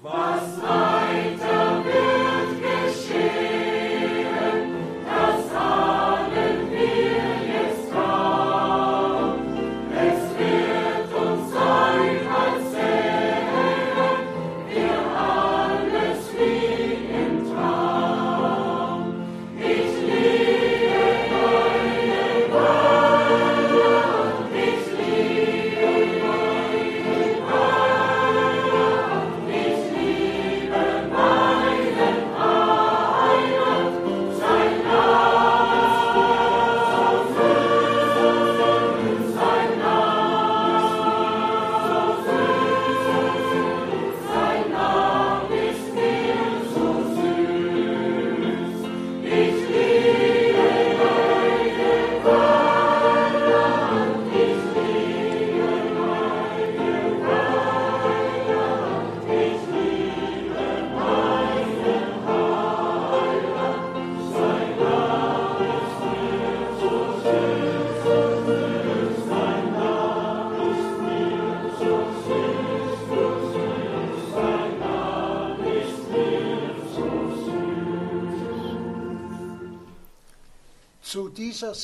Was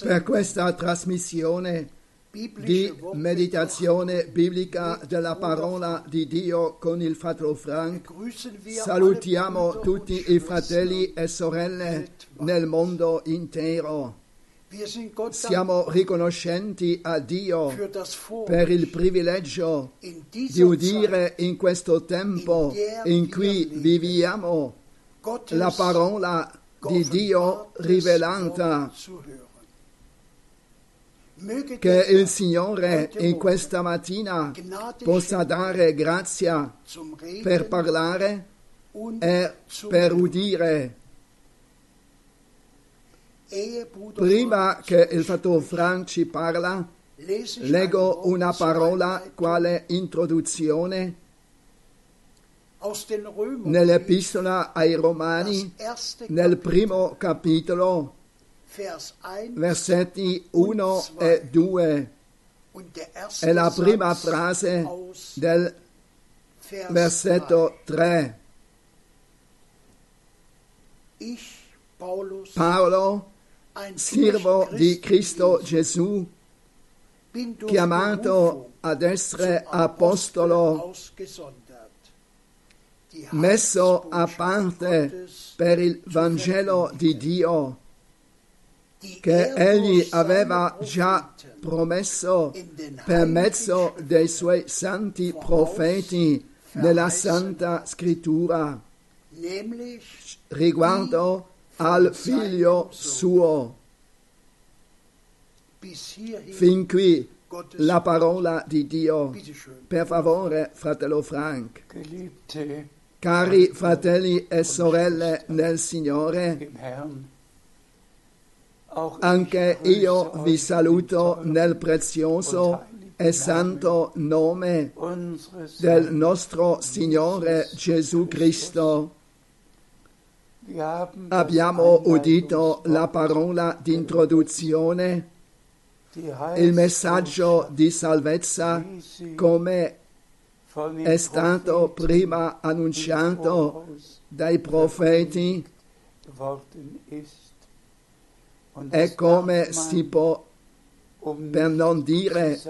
per questa trasmissione di meditazione biblica della parola di Dio con il fratello Frank. Salutiamo tutti i fratelli e sorelle nel mondo intero. Siamo riconoscenti a Dio per il privilegio di udire in questo tempo in cui viviamo la parola di Dio rivelata. Che il Signore in questa mattina possa dare grazia per parlare e per udire. Prima che il fratello Frank ci parla, leggo una parola quale introduzione nell'epistola ai Romani, nel primo capitolo, Vers 1 versetti 1 e 2. und der erste È la prima frase del Vers versetto 3. 3. Ich, Paulus, Paolo, durch di Cristo Gesù, chiamato ad essere apostolo, messo a parte per il Vangelo di Dio, che egli aveva già promesso per mezzo dei suoi santi profeti nella Santa Scrittura riguardo al figlio suo. Fin qui la parola di Dio. Per favore, fratello Frank. Cari fratelli e sorelle nel Signore, anche io vi saluto nel prezioso e santo nome del nostro Signore Gesù Cristo. Abbiamo udito la parola di introduzione, die il messaggio di salvezza come è stato prima im annunciato dai profeti e come si può, per non dire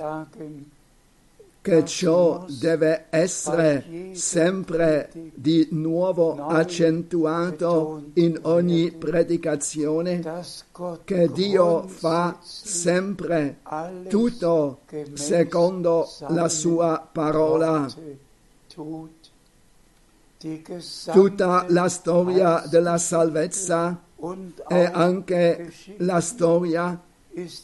che ciò deve essere sempre di nuovo accentuato in ogni predicazione, che Dio fa sempre tutto secondo la sua parola. Tutta la storia della salvezza e anche la storia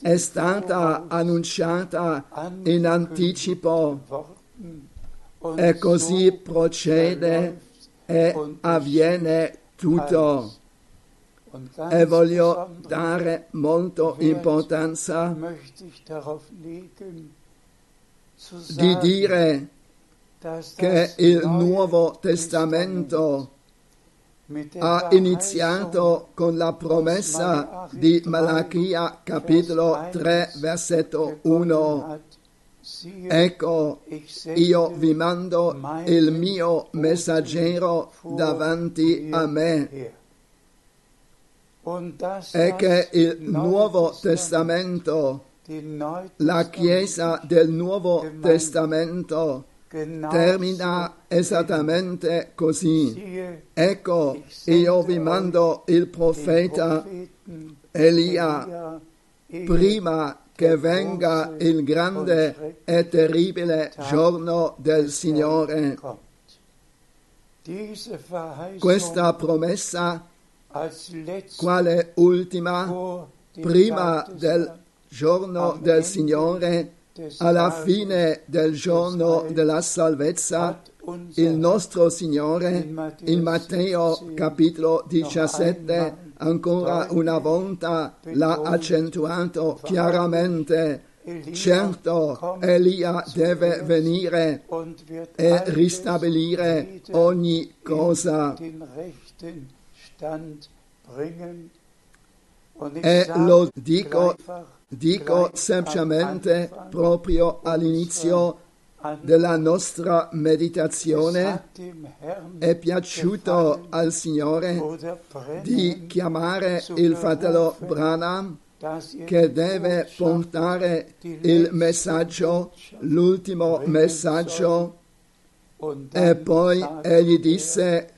è stata annunciata in anticipo. e così procede e avviene tutto. E voglio dare molto importanza di dire che il Nuovo Testamento ha iniziato con la promessa di Malachia capitolo 3 versetto 1. Ecco, io vi mando il mio messaggero davanti a me. E che il Nuovo Testamento, la Chiesa del Nuovo Testamento, termina esattamente così. Ecco, io vi mando il profeta Elia prima che venga il grande e terribile giorno del Signore. Questa promessa, quale ultima, prima del giorno del Signore, alla fine del giorno della salvezza, il nostro Signore in Matteo capitolo 17 ancora una volta l'ha accentuato chiaramente. Certo, Elia deve venire e ristabilire ogni cosa. E lo dico, dico semplicemente proprio all'inizio della nostra meditazione è piaciuto al Signore di chiamare il fratello Branham che deve portare il messaggio, l'ultimo messaggio, e poi egli disse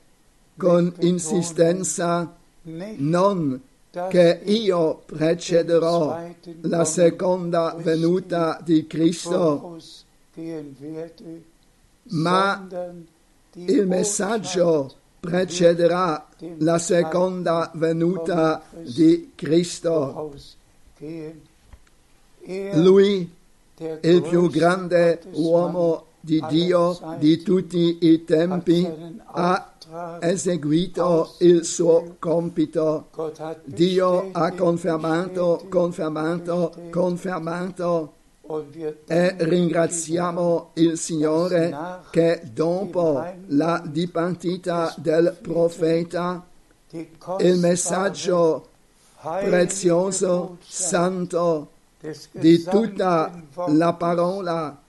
con insistenza, non che io precederò la seconda venuta di Cristo, ma il messaggio precederà la seconda venuta di Cristo. Lui, il più grande uomo di Dio di tutti i tempi, ha eseguito il suo compito. Dio ha confermato, confermato, confermato. E ringraziamo il Signore che dopo la dipartita del profeta il messaggio prezioso, santo di tutta la parola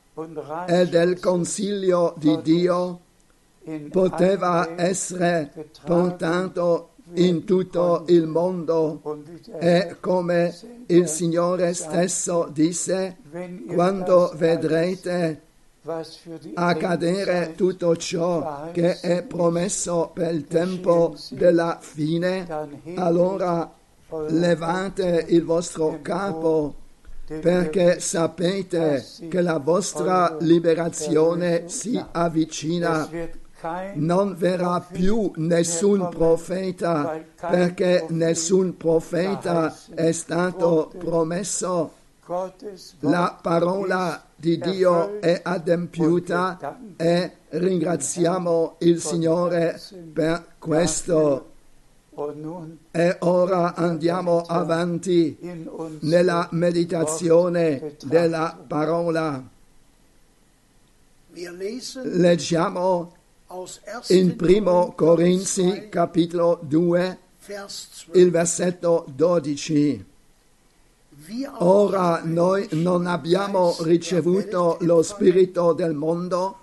e del consiglio di Dio poteva essere portato in tutto il mondo e come il Signore stesso disse, quando vedrete accadere tutto ciò che è promesso per il tempo della fine, allora levate il vostro capo perché sapete che la vostra liberazione si avvicina. wird kein Non verrà più nessun profeta perché nessun profeta è stato promesso. La parola di Dio è adempiuta e ringraziamo il Signore per questo. E ora andiamo avanti nella meditazione della parola. Leggiamo aus 1. in primo Corinzi 2, capitolo 2 Vers 12. il versetto 12. Wie auch Ora noi non abbiamo ricevuto lo spirito del mondo,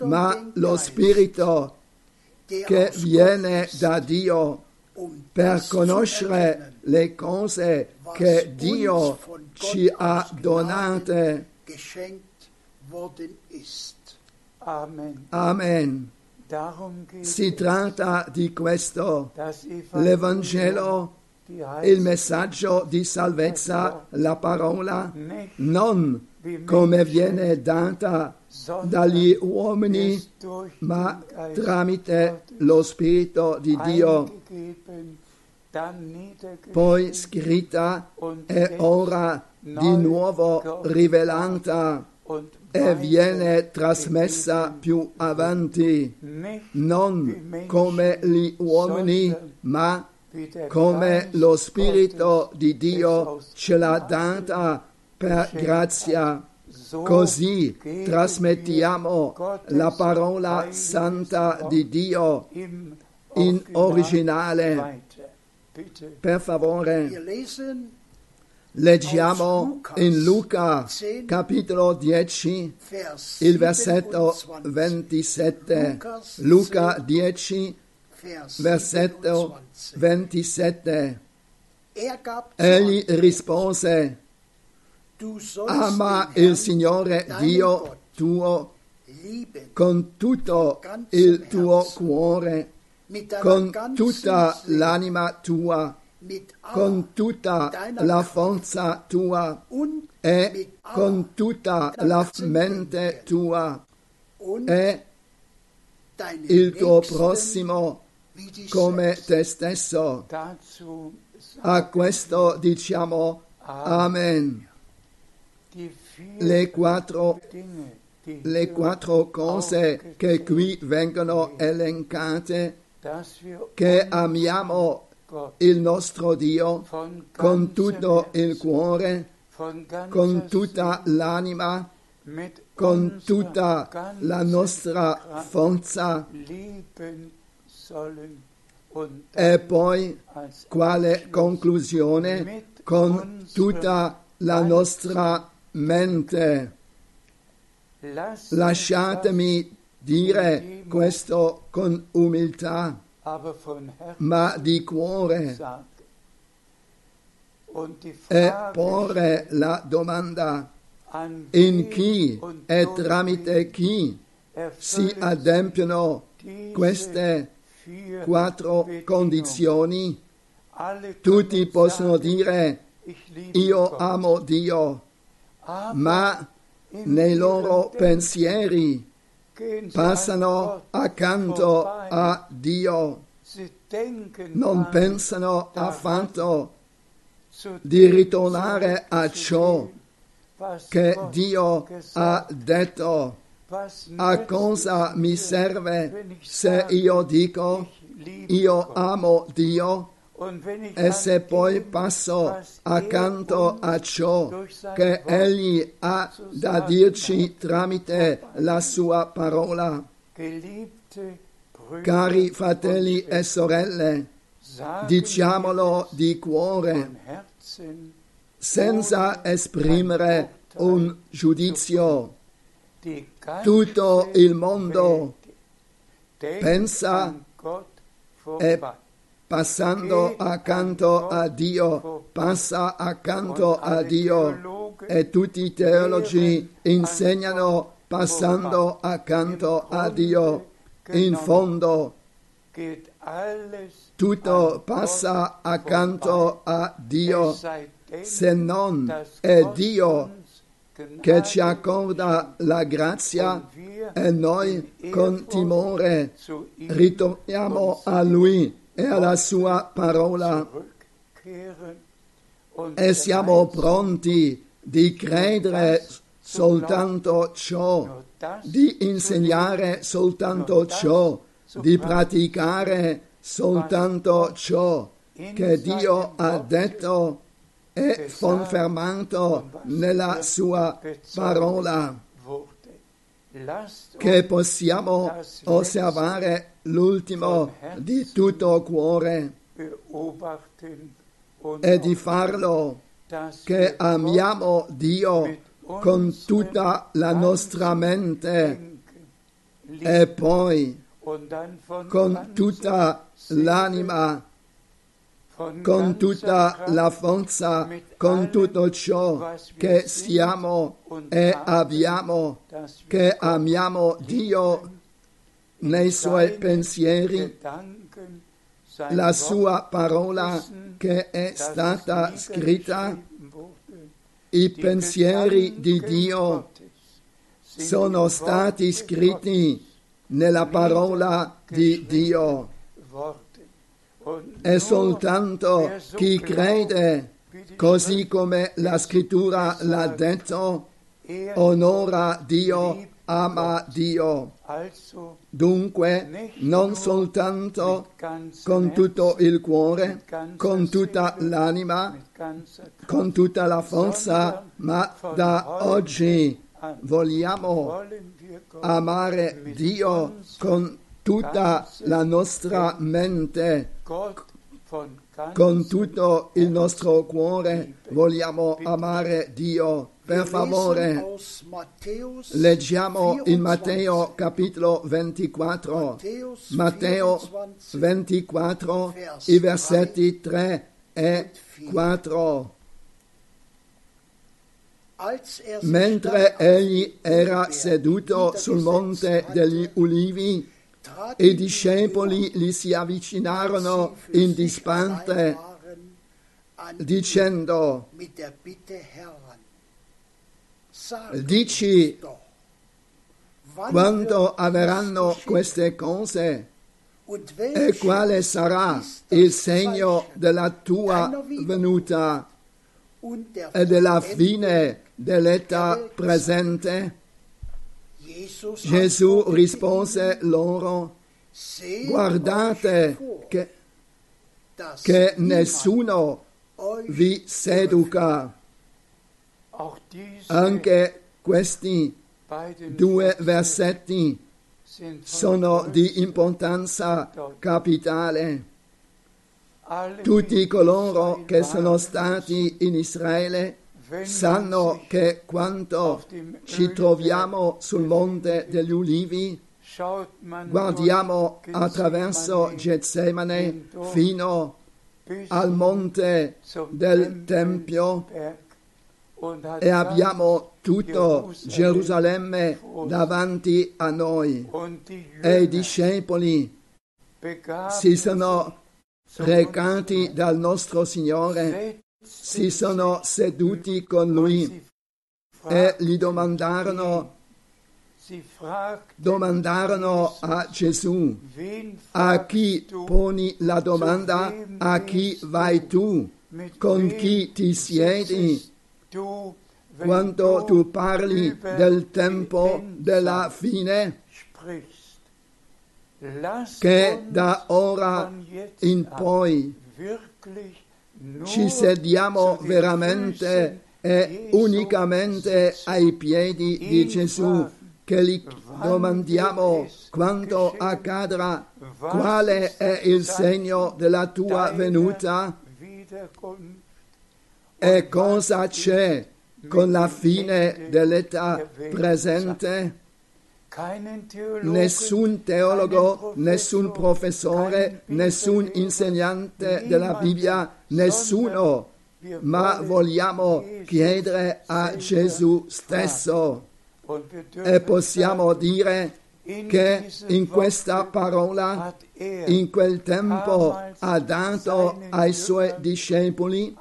ma lo spirito che viene da Dio per conoscere le cose che Dio ci ha donate. Amen. Amen. Si tratta di questo. L'Evangelo, il messaggio di salvezza, la parola, non come viene data dagli uomini, ma tramite lo Spirito di Dio, poi scritta e ora di nuovo rivelata e viene trasmessa più avanti, non come gli uomini, ma come lo Spirito di Dio ce l'ha data per grazia. Così trasmettiamo la parola santa di Dio in Original originale. Per favore, leggiamo in Luca capitolo 10 Vers il versetto 27. 27. Luca 10 Vers versetto 27. 27. Er Egli rispose, ama il Signore Dio tuo con tutto il tuo cuore, con tutta l'anima tua, con tutta la forza tua e con tutta la mente tua e il tuo prossimo come te stesso. A questo diciamo Amen. Le quattro, le quattro cose che qui vengono elencate, che amiamo il nostro Dio con tutto il cuore, con tutta l'anima, con tutta la nostra forza. E poi quale conclusione? Con tutta la nostra mente. Lasciatemi dire questo con umiltà, ma di cuore. e porre la domanda an in chi e tramite chi si adempiono queste quattro condizioni. Tutti possono dire io amo Dio, ma nei loro pensieri passano accanto a Dio, non an pensano affatto di ritornare a ciò che Dio ha detto. A cosa mi serve se io dico io amo Dio e se poi passo accanto a ciò che Egli ha da dirci tramite la sua parola. Cari fratelli e sorelle, diciamolo di cuore, senza esprimere un giudizio. Tutto il mondo pensa e. passando accanto a Dio, passa accanto a Dio e tutti i teologi insegnano passando accanto a Dio. In fondo tutto passa accanto a Dio, se non è Dio che ci accorda la grazia e noi con timore ritorniamo a Lui e alla sua parola. E siamo pronti di credere soltanto ciò, di insegnare soltanto ciò, di praticare soltanto ciò che Dio ha detto e confermato nella sua parola, che possiamo osservare l'ultimo di tutto cuore. E di farlo che amiamo Dio con tutta la nostra mente. E poi con tutta l'anima, con tutta la forza, con tutto ciò che siamo e abbiamo, che amiamo Dio nei suoi pensieri, la sua parola che è stata scritta, i pensieri di Dio sono stati scritti nella parola di Dio. e nur soltanto chi crede, così come la scrittura l'ha detto, onora Dio, ama Dio. Dunque, non soltanto con tutto il cuore, con tutta l'anima, con tutta la forza, ma da oggi vogliamo amare Dio con tutta la nostra mente, con tutto il nostro cuore, vogliamo amare Dio. Per favore, leggiamo in 24. Matteo capitolo 24. Matthäus Matteo 24, 24, i versetti 3 e 4. Als er Mentre egli den era seduto sul monte degli ulivi, i discepoli gli si avvicinarono in disparte, dicendo, dici quando geschehen? queste cose e quale sarà il segno della tua venuta e della fine dell'età presente? Gesù rispose loro, "Seht guardate che, che nessuno vi seduca. Anche questi due Verse versetti sono di importanza capitale. Tutti coloro che sono stati in Israele sanno che quando ci troviamo sul monte degli ulivi, guardiamo attraverso Getsemane fino al monte del Tempio e abbiamo tutto Gerusalemme davanti a noi. E i discepoli si sono recati dal nostro Signore, si sono seduti con lui e gli domandarono, domandarono a Gesù, a chi poni la domanda, a chi vai tu, con chi ti siedi, quando tu parli del tempo della fine, che da ora in poi ci sediamo veramente e unicamente ai piedi di Gesù, che gli domandiamo quando accadrà, quale è il segno della tua venuta e cosa c'è con la fine dell'età presente. Nessun teologo, nessun professore, nessun insegnante della Bibbia, nessuno, ma vogliamo chiedere a Gesù stesso e possiamo dire che in questa parola, in quel tempo, ha dato ai suoi discepoli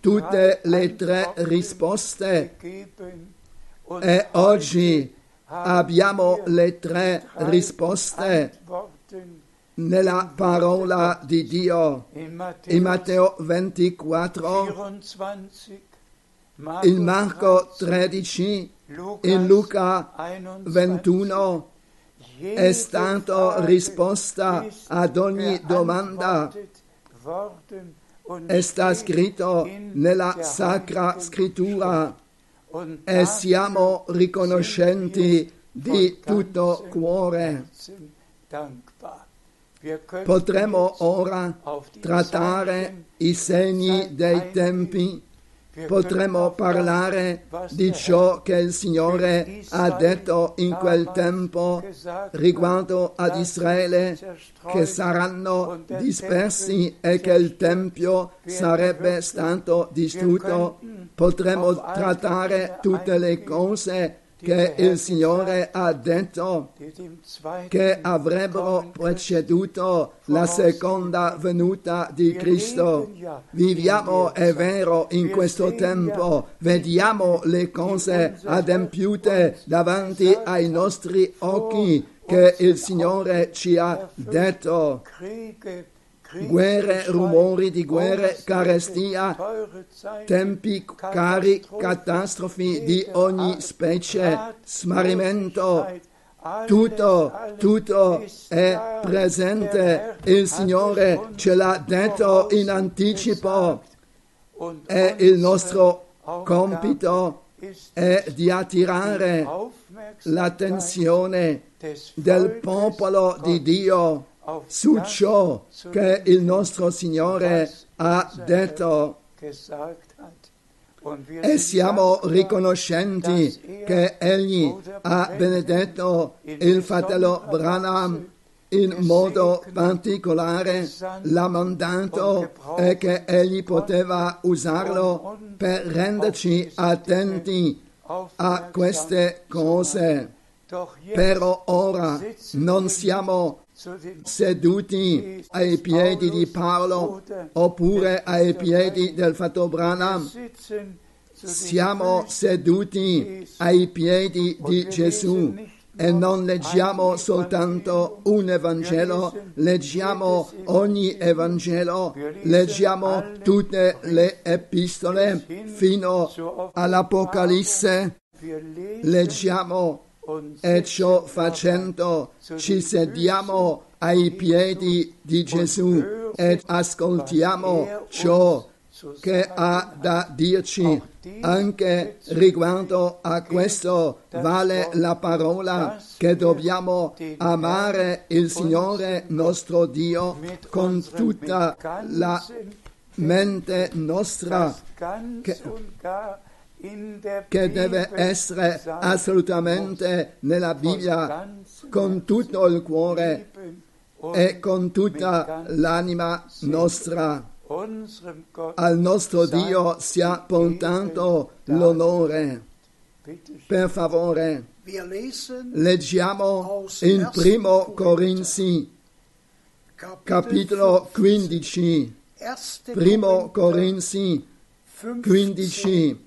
tutte le tre risposte e oggi abbiamo le tre risposte nella parola di Dio. in Matteo 24, 24, in Marco 13, 13, in Luca 21, 21 è Frage risposta ad ogni domanda. È sta scritto nella Sacra Scrittura e siamo riconoscenti di tutto cuore. Jetzt ora trattare i segni dei tempi, potremo das, parlare di ciò che il Signore ha detto in quel tempo riguardo ad Israele che saranno dispersi e che il Tempio sarebbe stato distrutto. all trattare tutte le cose che il Signore ha detto che avrebbero preceduto la seconda venuta di Cristo. Viviamo, è vero, in questo tempo, vediamo le cose adempiute davanti ai nostri occhi che il Signore ci ha detto. Guerre, rumori di guerre, carestia, tempi cari, catastrofi di ogni specie, smarrimento, tutto, tutto è presente. Il Signore ce l'ha detto in anticipo. E il nostro compito è di attirare l'attenzione del popolo di Dio su ciò che il nostro Signore ha detto e siamo riconoscenti che Egli ha benedetto il fratello Branham in modo particolare, l'ha mandato e che Egli poteva usarlo per renderci attenti a queste cose. Però ora non siamo seduti ai piedi di Paolo oppure ai piedi del fratello Branham. Siamo seduti ai piedi di Gesù e non leggiamo soltanto un Evangelo, leggiamo ogni Evangelo, leggiamo tutte le epistole fino all'Apocalisse, leggiamo e ciò facendo ci sediamo ai piedi di Gesù e ascoltiamo ciò che ha da dirci. Anche riguardo a questo vale la parola che dobbiamo amare il Signore nostro Dio con tutta la mente nostra che, che deve essere assolutamente nella Bibbia con tutto il cuore e con tutta l'anima nostra. Al nostro Dio sia portato l'onore. Per favore, leggiamo in Primo Corinzi, capitolo 15. 1. Primo Corinzi 15, von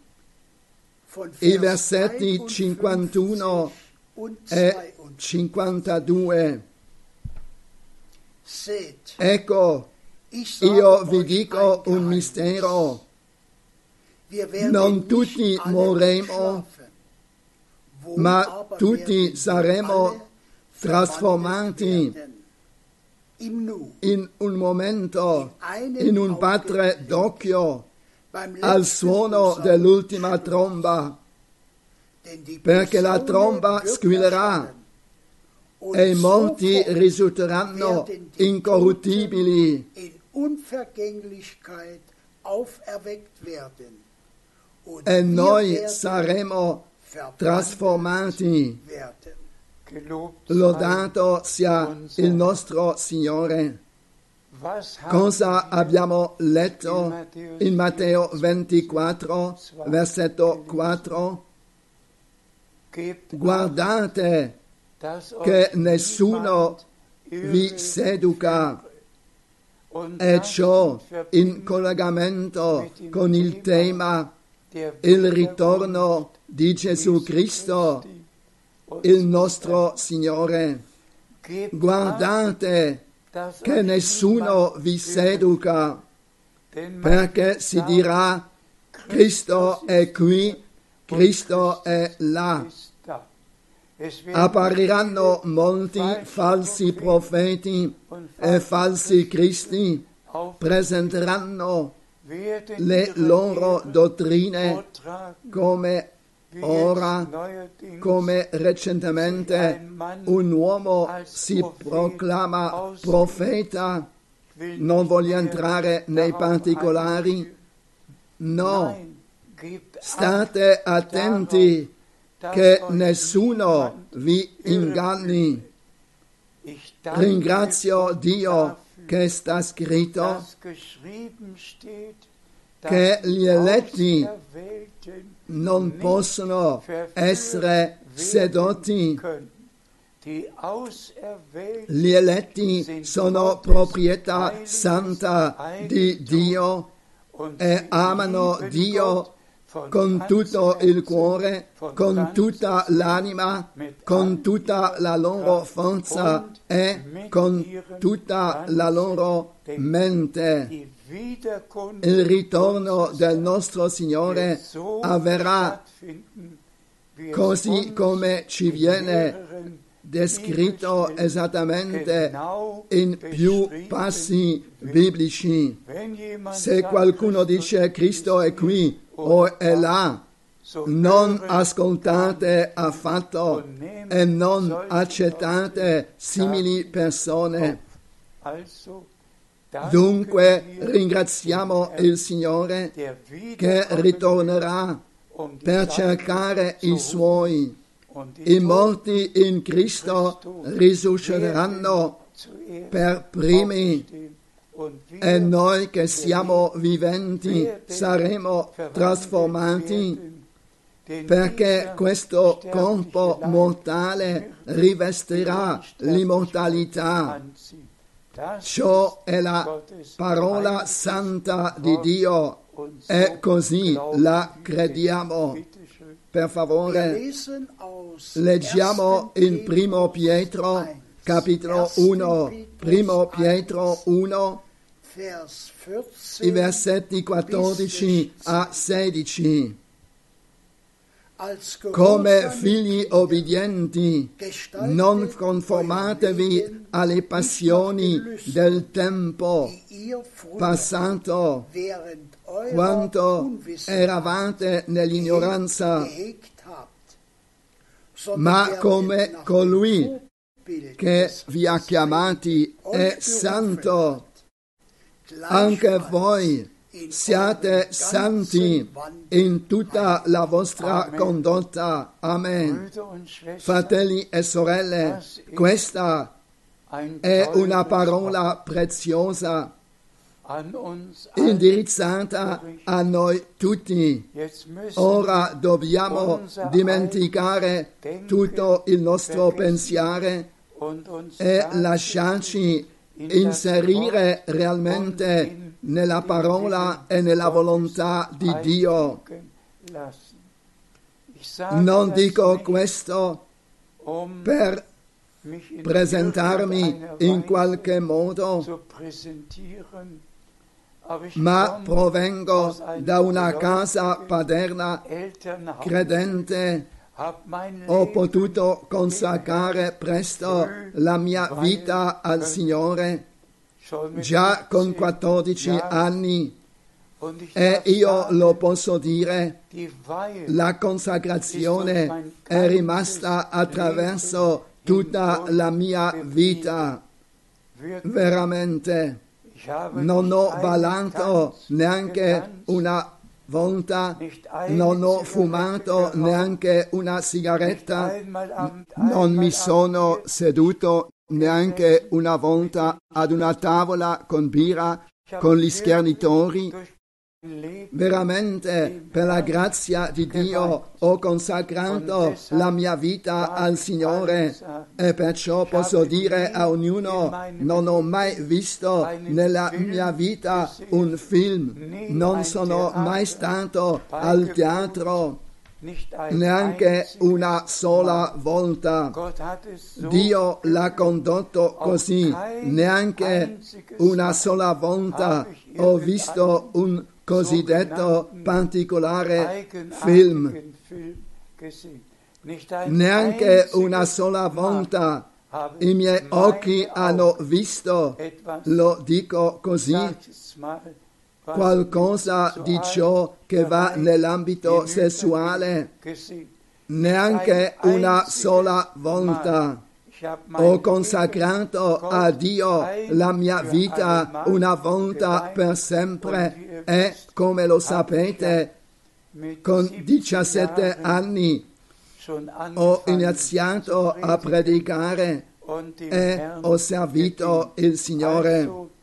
i Vers versetti 51 und e 52. 52. Seht, Ecco, io vi dico un mistero. Non tutti. Wohl ma tutti saremo trasformati in un momento, in un battere d'occhio, al suono dell'ultima tromba, perché la tromba squillerà e i morti risulteranno incorruttibili e noi saremo trasformati. Lodato sia il nostro Signore. Cosa abbiamo letto in Matteo 24, versetto 4? Gebt Guardate che nessuno vi seduca e ciò in collegamento con il tema il ritorno di Gesù Cristo, il nostro Signore. Guardate che nessuno vi seduca, perché si dirà Cristo è qui, Cristo è là. Appariranno molti falsi profeti e falsi cristi, presenteranno le loro dottrine come ora, come recentemente un uomo si proclama profeta. Non voglio entrare nei particolari. No, state attenti che nessuno vi inganni. Ringrazio Dio che sta scritto che gli eletti non possono essere sedotti. Gli eletti sono proprietà santa di Dio e amano Dio con tutto il cuore, con tutta l'anima, con tutta la loro forza e con tutta la loro mente. Il ritorno del nostro Signore avverrà così come ci viene descritto esattamente in più passi biblici. Se qualcuno dice Cristo è qui o è là, non ascoltate affatto e non accettate simili persone. Dunque ringraziamo il Signore che ritornerà per cercare i suoi. I morti in Cristo risusciteranno per primi. E noi che siamo viventi saremo trasformati perché questo corpo mortale rivestirà l'immortalità. Ciò è la parola santa di Dio e così la crediamo. Per favore, leggiamo 1. in Primo Pietro, capitolo 1, Primo Pietro 1, Vers i 14. versetti 14 a 16. Come figli obbedienti, non conformatevi alle passioni del tempo passato, Unwissenheit eravate nell'ignoranza, ma come colui che vi ha chiamati è santo, anche voi siate santi in tutta la vostra condotta. Amen. Fratelli e sorelle, questa è una parola preziosa, indirizzata a noi tutti. Ora dobbiamo dimenticare tutto il nostro pensiero e lasciarci inserire realmente nella parola e nella volontà di Dio. Non dico questo per presentarmi in qualche modo, ma provengo da una casa paterna credente. Ho potuto consacrare presto la mia vita al Signore già con 15 14 Jahren anni e darf io lo posso dire, la consacrazione è rimasta attraverso tutta la mia vita. Veramente non ho ballato neanche una volta, non ho fumato neanche una sigaretta, non mi sono seduto neanche una volta ad una tavola con birra, con gli schernitori. Veramente, per la grazia di Dio, ho consacrato la mia vita al Signore e perciò posso dire a ognuno, non ho mai visto nella mia vita un film, non sono mai stato al teatro neanche una sola volta. Dio l'ha condotto così, neanche una sola volta ho visto un cosiddetto particolare film, neanche una sola volta i miei occhi hanno visto, lo dico così, qualcosa di ciò che va nell'ambito sessuale, neanche una sola volta. Ho consacrato a Dio la mia vita una volta per sempre e, come lo sapete, con 17 17 Jahren anni ho iniziato a predicare e ho servito il Signore.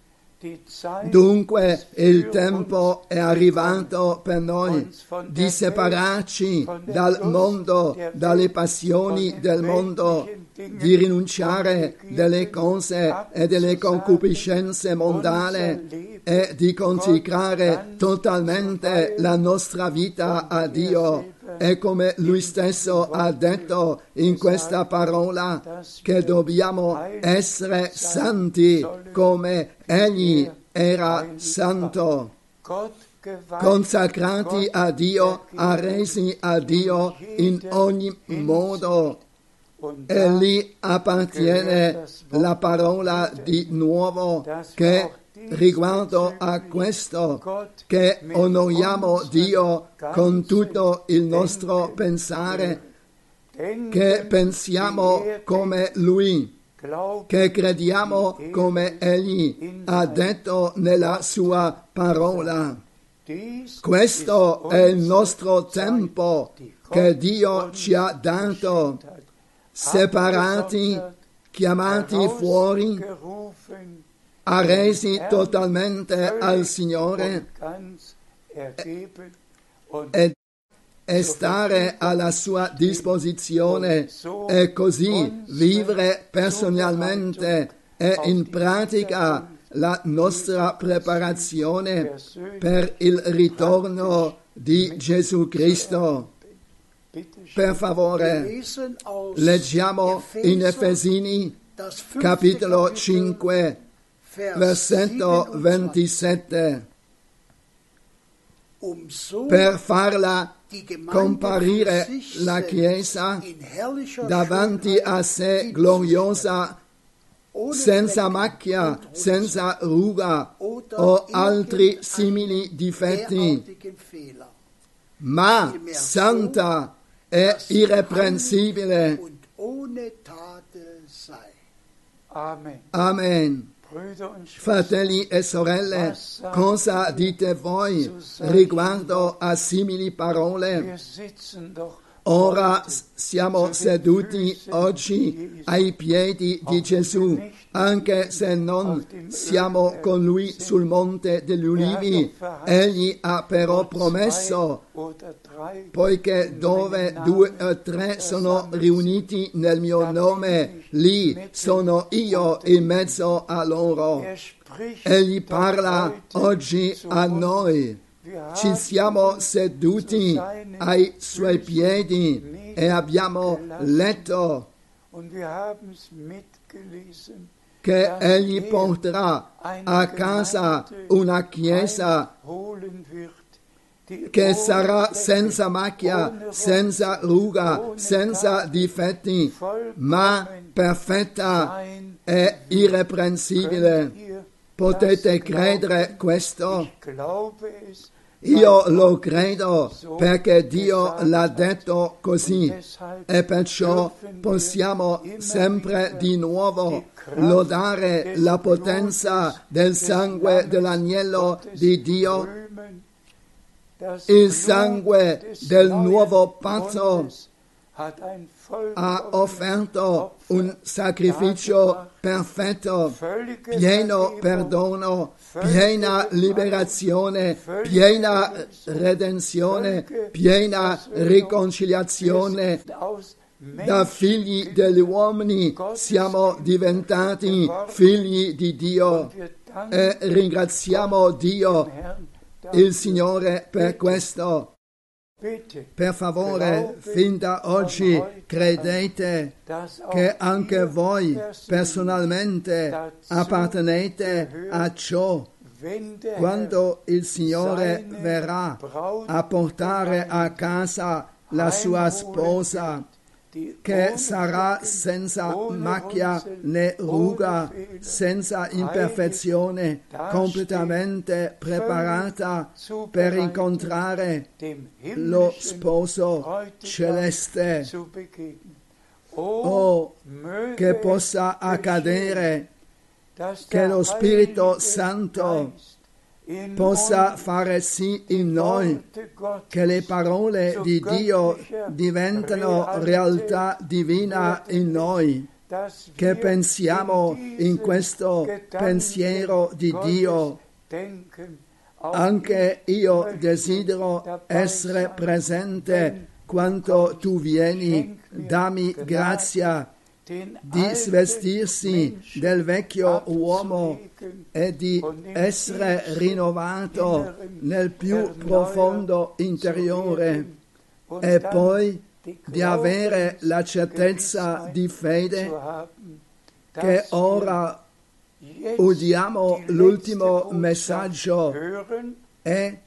Dunque il tempo è arrivato per noi di separarci dal mondo, dalle passioni del mondo, di rinunciare delle cose e delle concupiscenze mondane e di consacrare totalmente la nostra vita a Dio. E come lui stesso ha detto in questa parola che dobbiamo essere santi come egli era santo consacrati a Dio, arresi a Dio in ogni modo. E lì appartiene la parola di nuovo che riguardo a questo che onoriamo Dio con tutto il nostro pensare, che pensiamo come Lui, che crediamo come Egli ha detto nella sua parola. Questo è il nostro tempo che Dio ci ha dato, separati, chiamati fuori, arresi totalmente al Signore e, e stare alla sua disposizione e così vivere personalmente e in pratica la nostra preparazione per il ritorno di Gesù Cristo. Per favore, leggiamo in Efesini capitolo Kapitel, 5, Vers versetto 27. 27, Um per farla comparire la Chiesa davanti a sé gloriosa, senza macchia, senza ruga o altri simili difetti, ma santa e irreprensibile. Amen. Fratelli e sorelle, cosa dite voi riguardo a simili parole? Ora siamo seduti oggi ai piedi di Gesù, anche se non siamo con lui sul monte degli ulivi. Egli ha però promesso, poiché dove due o tre sono riuniti nel mio nome, lì sono io in mezzo a loro. Egli parla oggi a noi. Ci siamo seduti ai suoi piedi e abbiamo letto che egli porterà a casa una chiesa che sarà senza macchia, senza ruga, senza difetti, ma perfetta e irreprensibile. Potete credere questo? Io lo credo perché Dio l'ha detto così. E perciò possiamo sempre di nuovo lodare la potenza del sangue dell'agnello di Dio, il sangue del nuovo patto ha offerto un sacrificio perfetto, pieno perdono, piena liberazione, piena redenzione, piena riconciliazione. Da figli degli uomini siamo diventati figli di Dio. E ringraziamo Dio, il Signore, per questo. Per favore, fin da oggi credete che anche voi personalmente appartenete a ciò. Quando il Signore verrà a portare a casa la sua sposa, che sarà senza macchia né ruga, senza imperfezione, completamente preparata per incontrare lo sposo celeste. Oh, che possa accadere che lo Spirito Santo possa fare sì in noi che le parole di Dio diventano realtà divina in noi, che pensiamo in questo pensiero di Dio. Anche io desidero essere presente quando tu vieni, dammi grazia di svestirsi del vecchio uomo e di essere rinnovato nel più profondo interiore e poi di avere la certezza di fede che ora udiamo l'ultimo messaggio e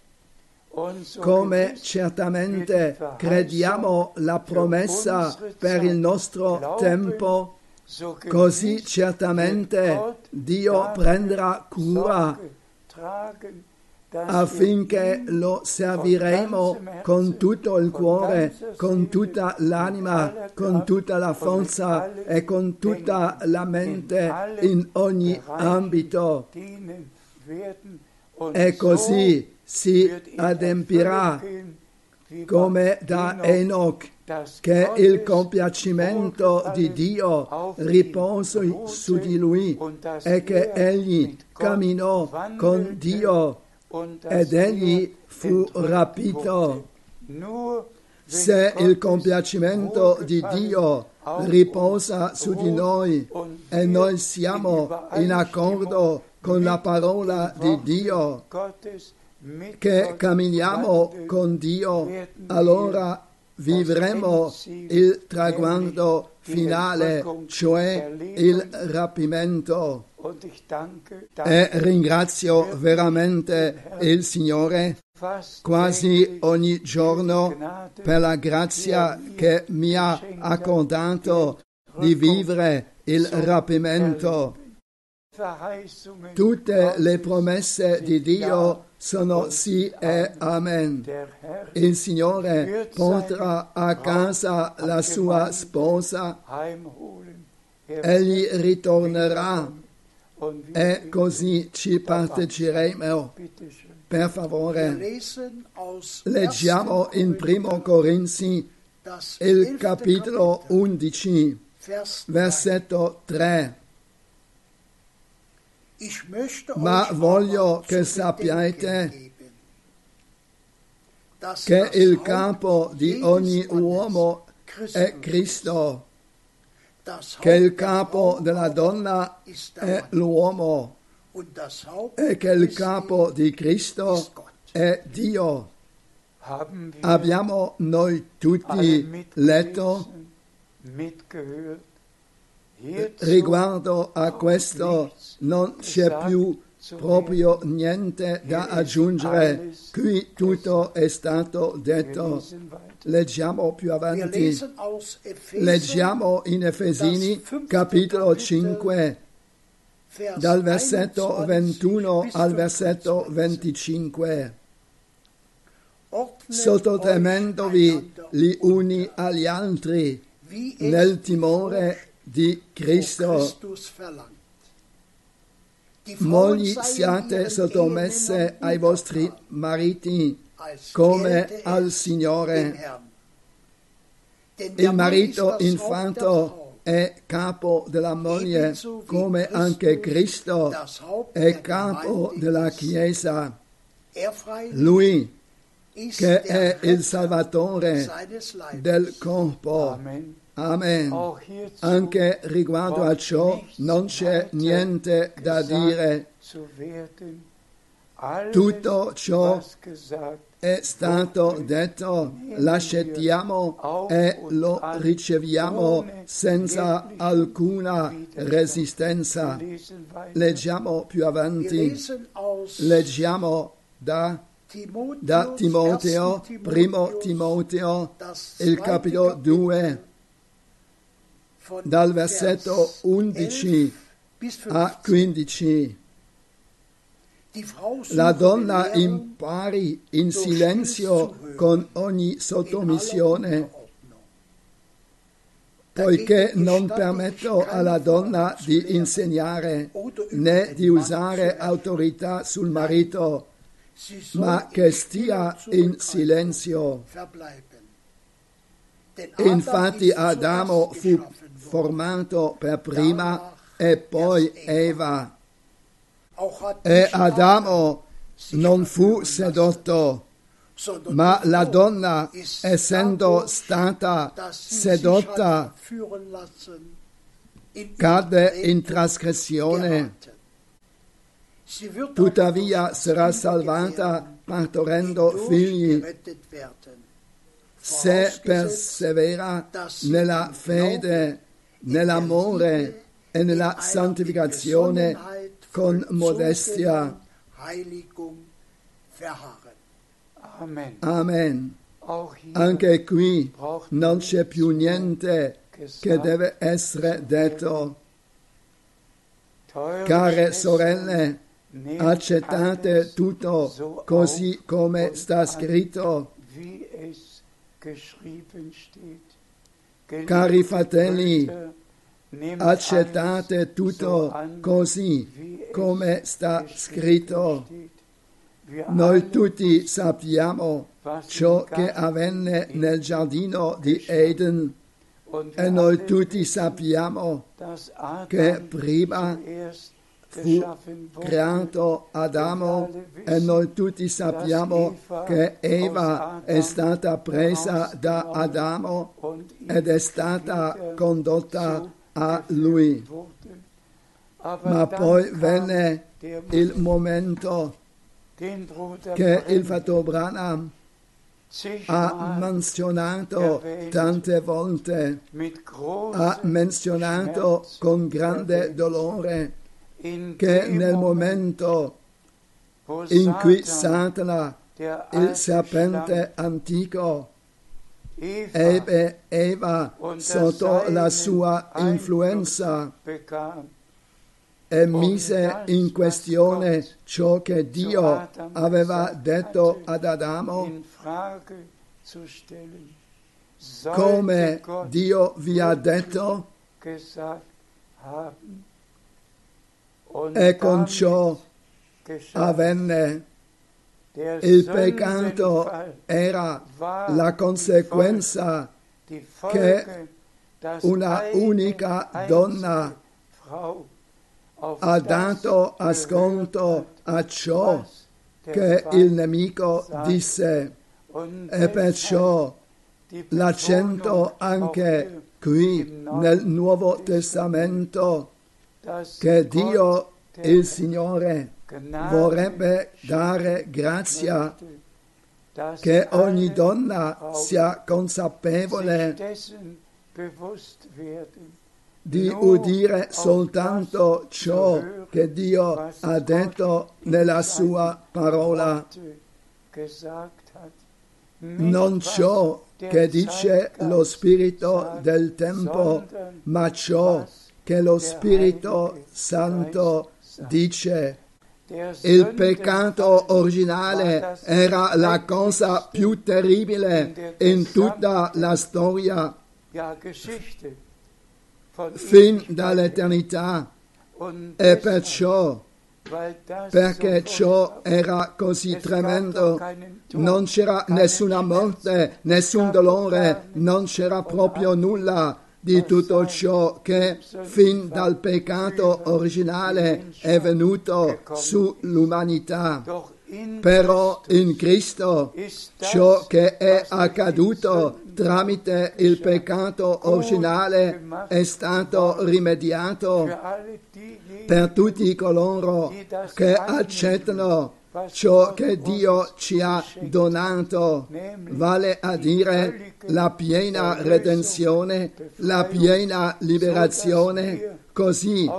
come certamente crediamo la promessa per il nostro tempo, così certamente Dio prenderà cura affinché lo serviremo con tutto il cuore, con tutta l'anima, con tutta la forza e con tutta la mente in ogni ambito. E così si adempirà come da Enoch che il compiacimento di Dio riposi su di lui e che egli camminò con Dio ed egli fu rapito. Se il compiacimento di Dio riposa su di noi e noi siamo in accordo con la parola di Dio, che camminiamo con Dio, allora vivremo il traguardo finale, cioè il rapimento. E ringrazio veramente il Signore quasi ogni giorno per la grazia che mi ha accordato di vivere il rapimento. Tutte le promesse di Dio sono sì e amen. Il Signore porterà a casa la sua sposa, egli ritornerà e così ci parteciperemo. Per favore, leggiamo in Primo Corinzi das il capitolo Kapitel, 11, Vers 3. versetto 3. Ma voglio che sappiate che il capo di ogni uomo è Cristo, che il capo della donna è l'uomo. E che il capo di ist Cristo è Dio. Abbiamo noi tutti letto riguardo a questo non c'è più proprio niente da aggiungere. Qui tutto è stato detto. Leggiamo più avanti. Leggiamo in Efesini capitolo 5 Vers dal versetto 21 bis al versetto 25. 25. Ordnet Sottotemendovi gli uni agli altri nel timore di Cristo. Frauen Mogli siate sottomesse ai vostri mariti come al Signore. Il marito infanto è capo della moglie, come anche Cristo è capo della. Chiesa. Er Lui che è il Salvatore del corpo. Amen. Amen. Hierzu Anche riguardo a ciò non c'è niente da dire. Tutto ciò È stato detto, l'accettiamo e lo riceviamo senza alcuna resistenza. Leggiamo più avanti, leggiamo da, da Timoteo, 1. primo Timoteo, il capitolo 2, von dal versetto Vers 11 11 bis 15. a 15. Die Frau La donna Belehrung impari in silenzio con ogni sottomissione, poiché non permetto alla donna di insegnare né di usare autorità sul marito, ma che stia in silenzio. Adam Infatti Adamo fu formato per prima e poi Eva. E Adamo non fu sedotto, ma la donna, essendo stata sedotta, cadde in trasgressione. Tuttavia sarà salvata partorendo figli. Se persevera nella fede, nell'amore e nella santificazione con modestia. Amen. Anche qui non c'è più niente che deve essere detto. Care sorelle, accettate tutto così come sta scritto. Cari fratelli, Accettate tutto così come sta scritto. Noi tutti sappiamo ciò che avvenne nel giardino di. Eden e noi tutti sappiamo che prima fu creato Adamo e noi tutti sappiamo che Eva è stata presa da Adamo ed è stata condotta a lui. Ma poi venne il momento che il fratello Branham ha menzionato tante volte, ha menzionato con grande dolore che nel Moment, momento in cui Satan, Satana, il serpente antico, ebbe Eva sotto la sua influenza e mise in questione ciò che Dio aveva detto ad Adamo come Dio vi ha detto e con ciò avvenne. Il peccato era la conseguenza che una unica donna ha dato ascolto a ciò che il nemico disse e perciò l'accento anche qui nel Nuovo Testamento che Dio il Signore vorrebbe dare grazia che ogni donna sia consapevole di udire soltanto ciò che Dio ha detto nella sua parola, non ciò che dice lo Spirito del tempo, ma ciò che lo Spirito Santo dice. Il peccato originale era la cosa più terribile in tutta la storia. Fin dall'eternità. E perciò perché ciò era così tremendo, non c'era nessuna morte, nessun dolore, non c'era proprio nulla di tutto ciò che fin dal peccato originale è venuto sull'umanità. Però in Cristo ciò che è accaduto tramite il peccato originale è stato rimediato per tutti coloro che accettano ciò che Dio ci ha donato, vale a dire la piena redenzione, la piena liberazione, così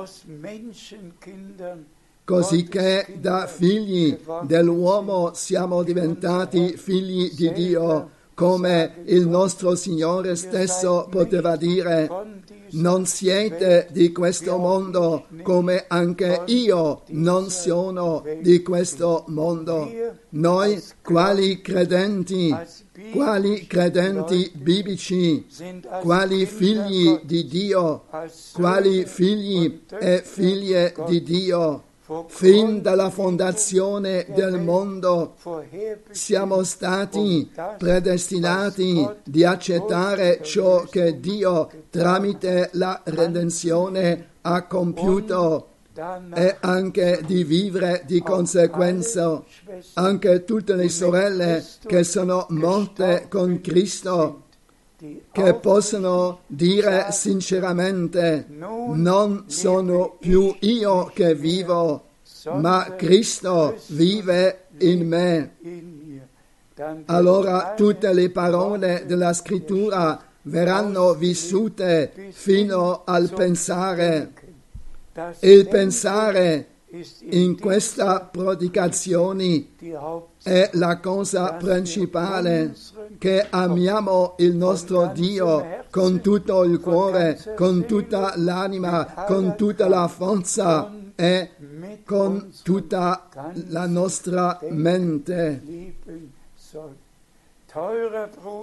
cosicché Gottes da figli dell'uomo siamo diventati figli di Dio, come il nostro Signore stesso poteva dire, non siete di questo mondo come anche io non sono di questo mondo. Noi, quali credenti, quali credenti biblici, quali figli di Dio, quali figli e figlie di Dio, fin dalla fondazione del mondo siamo stati predestinati di accettare ciò che Dio tramite la redenzione ha compiuto e anche di vivere di conseguenza. Anche tutte le sorelle che sono morte con Cristo che possono dire sinceramente non sono più io che vivo, ma Cristo vive in me. Allora tutte le parole della scrittura verranno vissute fino al pensare. Il pensare in questa predicazione è la cosa principale, che amiamo il nostro Dio con tutto il cuore, con tutta l'anima, con tutta la forza e con tutta la nostra mente.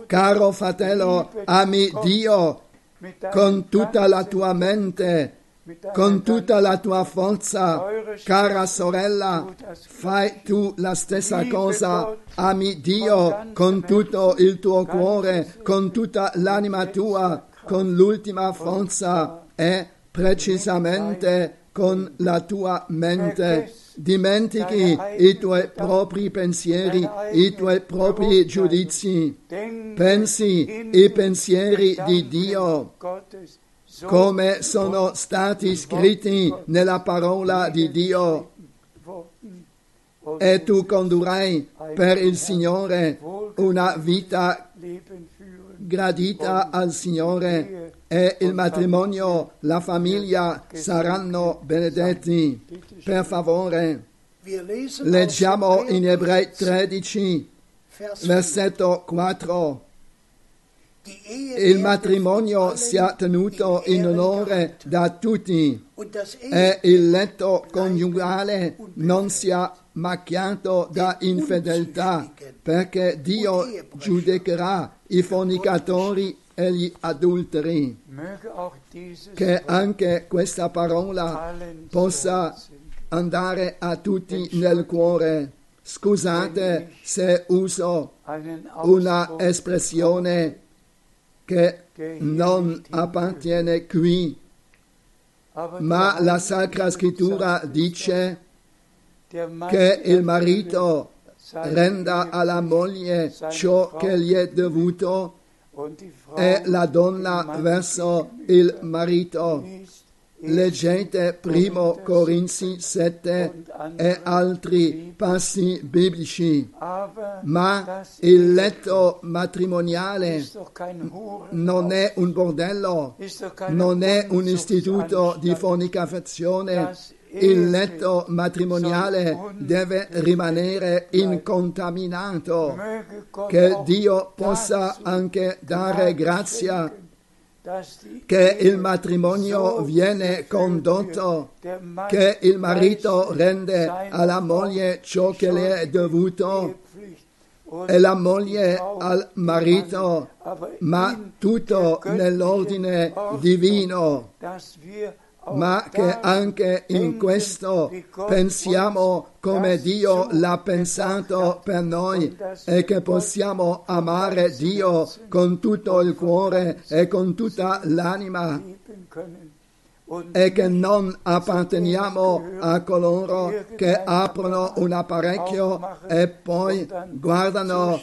Caro fratello, ami Dio con tutta la tua mente, con tutta la tua forza, cara sorella, fai tu la stessa cosa, ami Dio con tutto il tuo cuore, con tutta l'anima tua, con l'ultima forza e precisamente con la tua mente. Dimentichi i tuoi propri pensieri, i tuoi propri giudizi. Pensi i pensieri di Dio come sono stati scritti nella parola di Dio e tu condurrai per il Signore una vita gradita al Signore e il matrimonio, la famiglia saranno benedetti. Per favore, leggiamo in Ebrei 13, versetto 4. Il matrimonio sia tenuto in onore da tutti e il letto coniugale non sia macchiato da infedeltà, perché Dio giudicherà i fornicatori e gli adulteri. Che anche questa parola possa andare a tutti nel cuore. Scusate se uso una espressione che non appartiene qui, ma la Sacra Scrittura dice che il marito renda alla moglie ciò che gli è dovuto e la donna verso il marito. Leggete primo Corinzi 7 e altri passi biblici. Ma il letto matrimoniale non è un bordello, non è un istituto di fornicazione. Il letto matrimoniale deve rimanere incontaminato. Che Dio possa anche dare grazia che il matrimonio viene condotto, che il marito rende alla moglie ciò che le è dovuto e la moglie al marito, ma tutto nell'ordine divino. Ma che anche in questo pensiamo come Dio l'ha pensato per noi e che possiamo amare Dio con tutto il cuore e con tutta l'anima e che non apparteniamo a coloro che aprono un apparecchio e poi guardano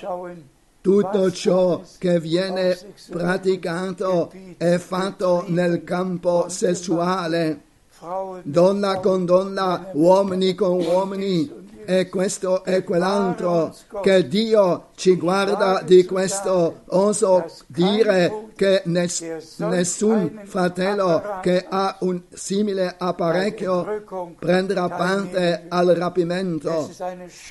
tutto ciò che viene praticato e fatto nel campo sessuale. Donna con donna, uomini con uomini, e questo e quell'altro, che Dio ci guarda di questo. Oso dire che ness- nessun fratello che ha un simile apparecchio prenderà parte al rapimento.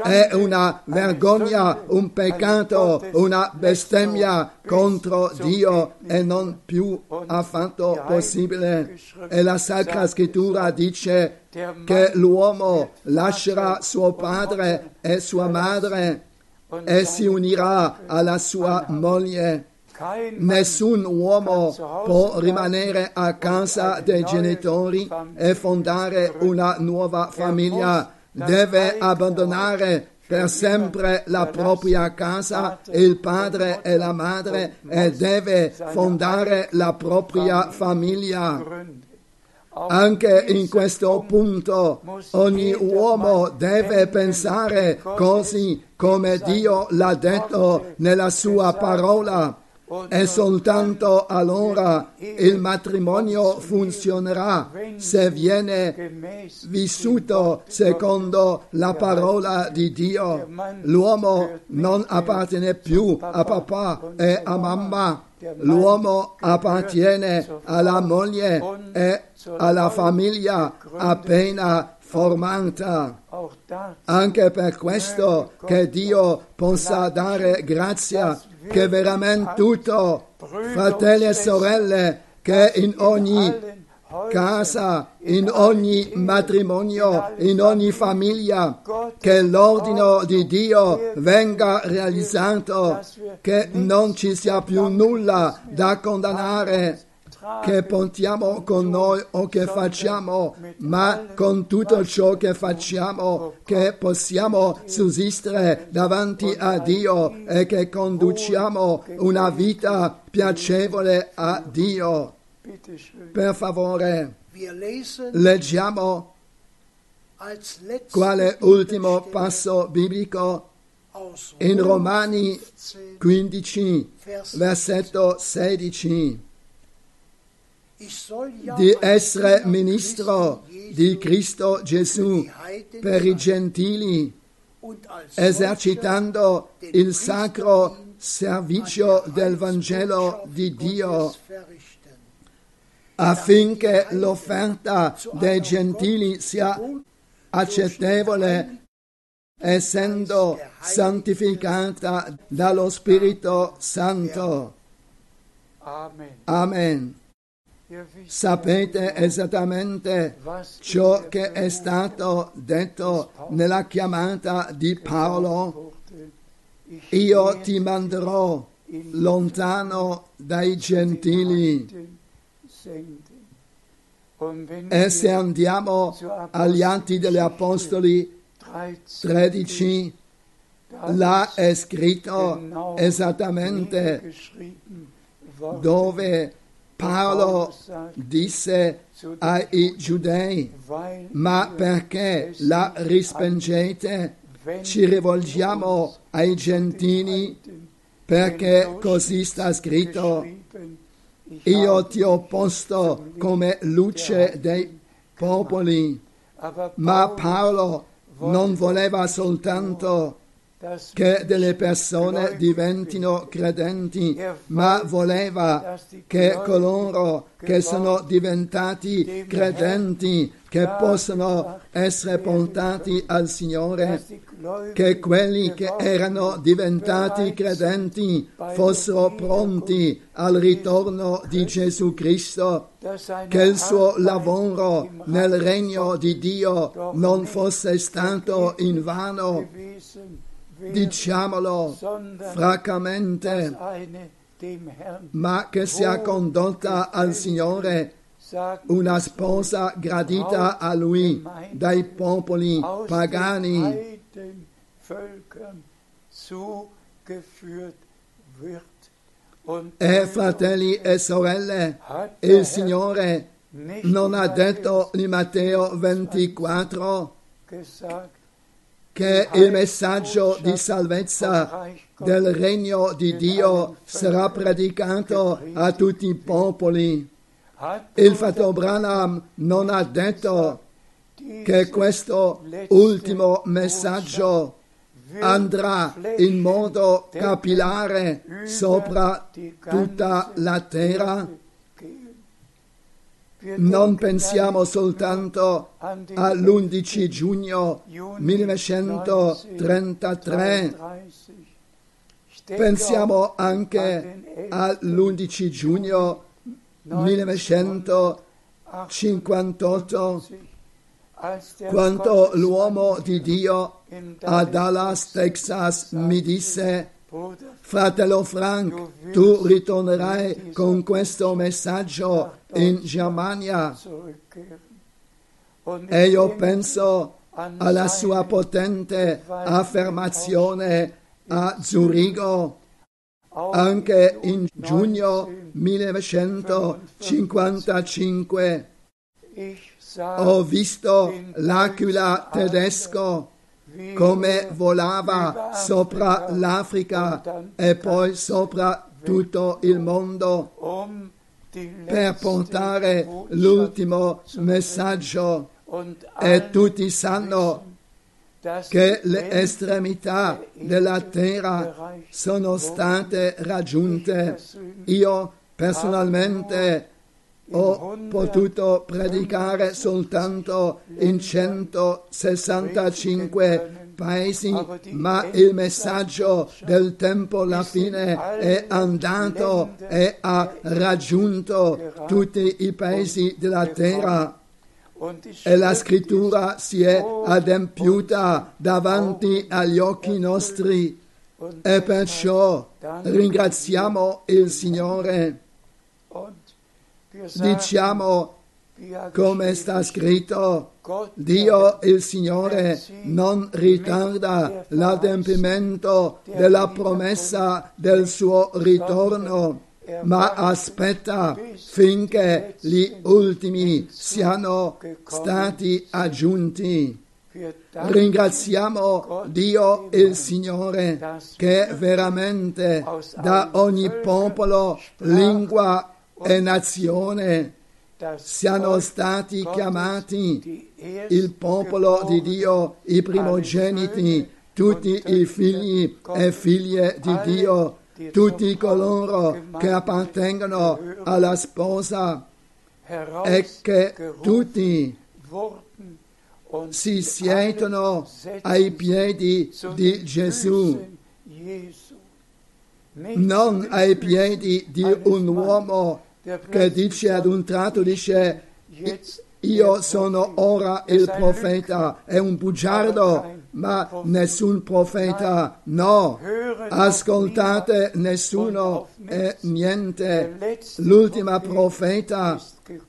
È una vergogna, un peccato, una bestemmia contro Dio e non più affatto possibile. E la Sacra Scrittura dice che l'uomo lascerà suo padre e sua madre e si unirà alla sua moglie. Nessun uomo può rimanere a casa dei genitori e fondare una nuova famiglia. Deve abbandonare per sempre la propria casa, il padre e la madre e deve fondare la propria famiglia. Anche in questo punto ogni uomo deve pensare così come Dio l'ha detto nella sua parola. E soltanto allora il matrimonio funzionerà se viene vissuto secondo la parola di Dio. L'uomo non appartiene più a papà e a mamma. L'uomo appartiene alla moglie e alla famiglia appena formata. Anche per questo che Dio possa dare grazia che veramente tutto, fratelli e sorelle, che in ogni casa, in ogni matrimonio, in ogni famiglia, che l'ordine di Dio venga realizzato, che non ci sia più nulla da condannare che portiamo con noi o che facciamo, ma con tutto ciò che facciamo, che possiamo sussistere davanti a Dio e che conduciamo una vita piacevole a Dio. Per favore, leggiamo quale ultimo passo biblico in Rom Romani 15, 15, Vers versetto 16. Di essere ministro di Cristo Gesù per i gentili, esercitando il sacro servizio del Vangelo di Dio, affinché l'offerta dei gentili sia accettevole, essendo santificata dallo Spirito Santo. Amen. Amen. Sapete esattamente ciò che è stato detto nella chiamata di Paolo, io ti manderò lontano dai gentili. E se andiamo agli Atti degli Apostoli 13, 13, da là è scritto esattamente dove Paolo disse ai giudei, ma perché la rispengete? Ci rivolgiamo ai gentili perché così sta scritto, io ti ho posto come luce dei popoli. Ma Paolo non voleva soltanto che delle persone diventino credenti, ma voleva che coloro che sono diventati credenti, che possono essere portati al Signore, che quelli che erano diventati credenti fossero pronti al ritorno di Gesù Cristo, che il suo lavoro nel regno di Dio non fosse stato invano diciamolo francamente, ma che sia condotta al Signore una sposa gradita a Lui dai popoli pagani. E fratelli e sorelle, il Signore non ha detto in Matteo 24 che il messaggio di salvezza del regno di Dio sarà predicato a tutti i popoli. Il fratello Branham non ha detto che questo ultimo messaggio andrà in modo capillare sopra tutta la terra. Non pensiamo soltanto all'11 giugno 1933, pensiamo anche all'11 giugno 1958, quando l'uomo di Dio a Dallas, Texas, mi disse, fratello Frank, tu ritornerai con questo messaggio in Germania. E io penso alla sua potente affermazione a Zurigo anche in giugno 1955 ho visto l'aquila tedesco come volava sopra l'Africa e poi sopra tutto il mondo per portare l'ultimo messaggio e tutti sanno che le estremità della terra sono state raggiunte. Io personalmente ho potuto predicare soltanto in 165 paesi, ma il messaggio del tempo alla fine è andato e ha raggiunto tutti i paesi della terra e la scrittura si è adempiuta davanti agli occhi nostri e perciò ringraziamo il Signore. Diciamo come sta scritto, Dio il Signore non ritarda l'adempimento della promessa del suo ritorno, ma aspetta finché gli ultimi siano stati aggiunti. Ringraziamo Dio il Signore che veramente da ogni popolo, lingua e nazione siano stati chiamati il popolo di Dio, i primogeniti, tutti i figli e figlie di Dio, tutti coloro che appartengono alla sposa e che tutti si siedono ai piedi di Gesù, non ai piedi di un uomo che dice ad un tratto, dice io sono ora il profeta, è un bugiardo, ma nessun profeta, no, ascoltate nessuno e niente. L'ultimo profeta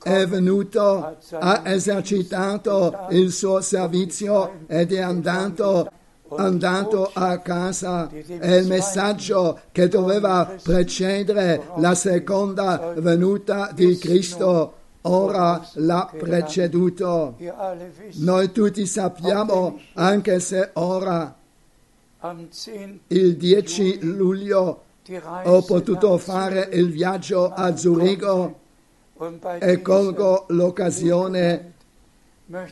è venuto, ha esercitato il suo servizio ed è andato andato a casa è il messaggio che doveva precedere la seconda venuta di Cristo. Ora l'ha preceduto. Noi tutti sappiamo, anche se ora, am 10. il 10 luglio, ho potuto fare il viaggio a Zurigo e colgo l'occasione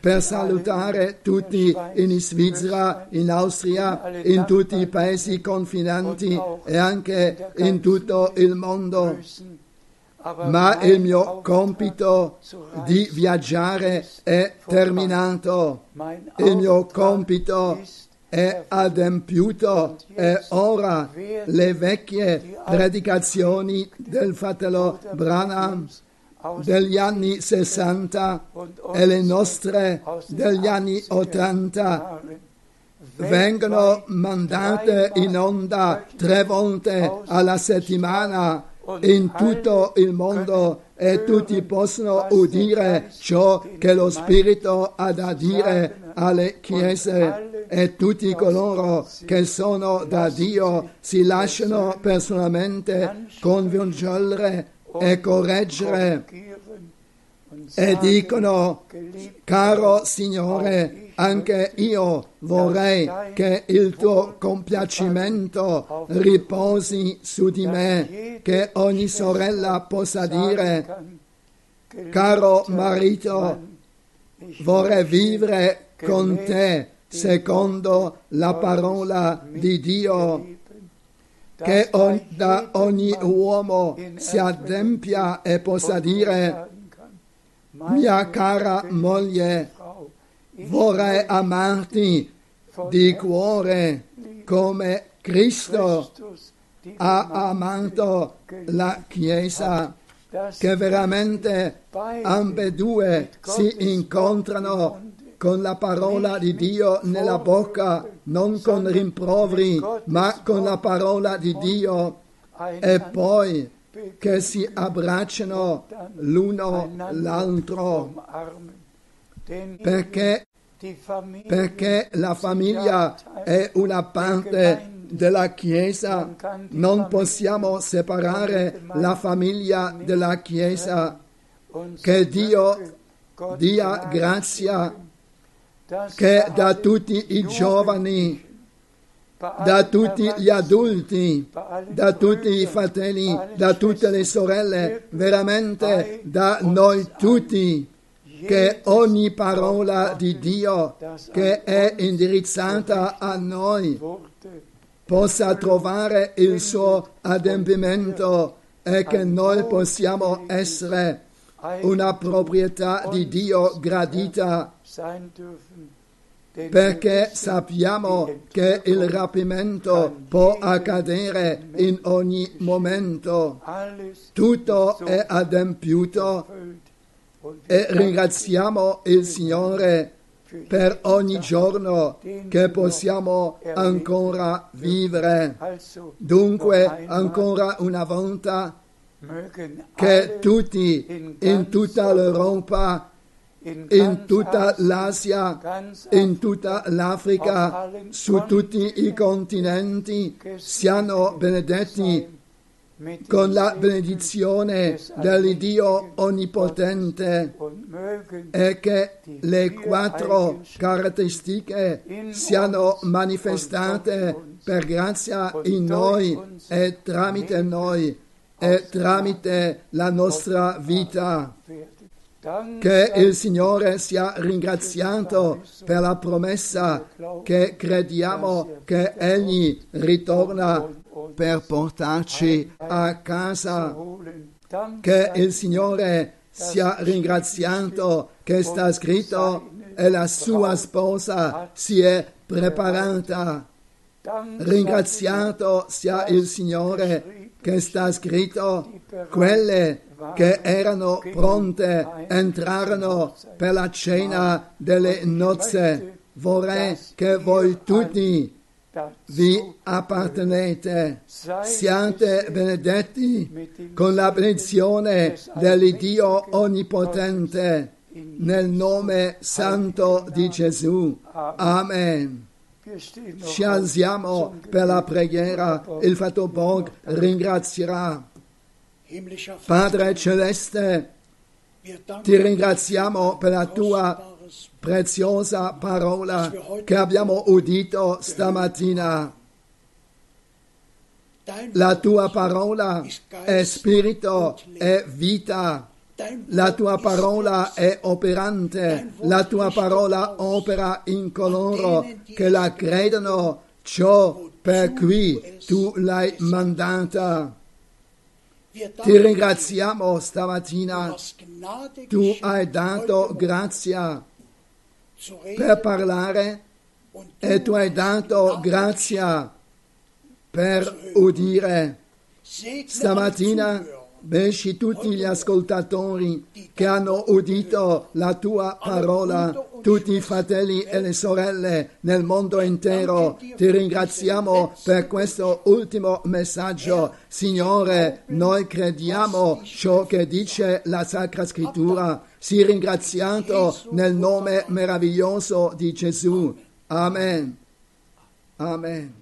per salutare tutti in Svizzera, in Austria, in tutti i paesi confinanti e anche in tutto il mondo. Ma il mio compito di viaggiare è terminato. Il mio compito è adempiuto e ora le vecchie predicazioni del fratello Branham degli anni 60 und e le nostre degli anni 80er 80 Jahren vengono mandate in onda tre volte alla settimana in tutto il mondo e tutti possono udire ciò che lo Spirito ha da dire alle chiese e tutti coloro che sono da Dio si lasciano personalmente convincere e correggere e dicono Caro Signore, anche io vorrei che il tuo compiacimento riposi su di me, che ogni sorella possa dire, caro marito, vorrei vivere con te secondo la parola di Dio, che on- da ogni uomo si adempia e possa dire, mia cara moglie, vorrei amarti di cuore come Cristo ha amato la Chiesa, che veramente ambedue si incontrano con la parola di Dio nella bocca, non con rimproveri, ma con la parola di Dio, e poi che si abbracciano l'uno l'altro, perché perché la famiglia è una parte della Chiesa, non possiamo separare la famiglia dalla Chiesa. Che Dio dia grazia che da tutti i giovani, da tutti gli adulti, da tutti i fratelli, da tutte le sorelle, veramente da noi tutti, che ogni parola di Dio che è indirizzata a noi possa trovare il suo adempimento e che noi possiamo essere una proprietà di Dio gradita perché sappiamo che il rapimento può accadere in ogni momento. Tutto è adempiuto e ringraziamo il Signore per ogni giorno che possiamo ancora vivere. Dunque, ancora una volta, che tutti in tutta l'Europa, in, tutta l'Asia, in tutta l'Africa, su tutti i continenti, siano benedetti con la benedizione dell'Iddio Onnipotente e che le quattro caratteristiche siano manifestate per grazia in noi e tramite noi e tramite la nostra vita. Che il Signore sia ringraziato per la promessa che crediamo che Egli ritorna per portarci a casa. Che il Signore sia ringraziato che sta scritto e la sua sposa si è preparata. Ringraziato sia il Signore che sta scritto quelle che erano pronte entrarono per la cena delle nozze. Vorrei che voi tutti vi appartenete. Siate benedetti con la benedizione dell'Iddio Onnipotente nel nome santo di Gesù. Amen. Ci alziamo per la preghiera. Il fratello Borg ringrazierà. Padre Celeste, ti ringraziamo per la tua preziosa parola che abbiamo udito stamattina. La tua parola è spirito e vita. La tua parola è operante, la tua parola opera in coloro che la credono, ciò per cui tu l'hai mandata. Ti ringraziamo stamattina, tu hai dato grazia per parlare e tu hai dato grazia per udire. Stamattina Benci tutti gli ascoltatori che hanno udito la tua parola, tutti i fratelli e le sorelle nel mondo intero. Ti ringraziamo per questo ultimo messaggio. Signore, noi crediamo ciò che dice la Sacra Scrittura. Sii ringraziato nel nome meraviglioso di Gesù. Amen. Amen.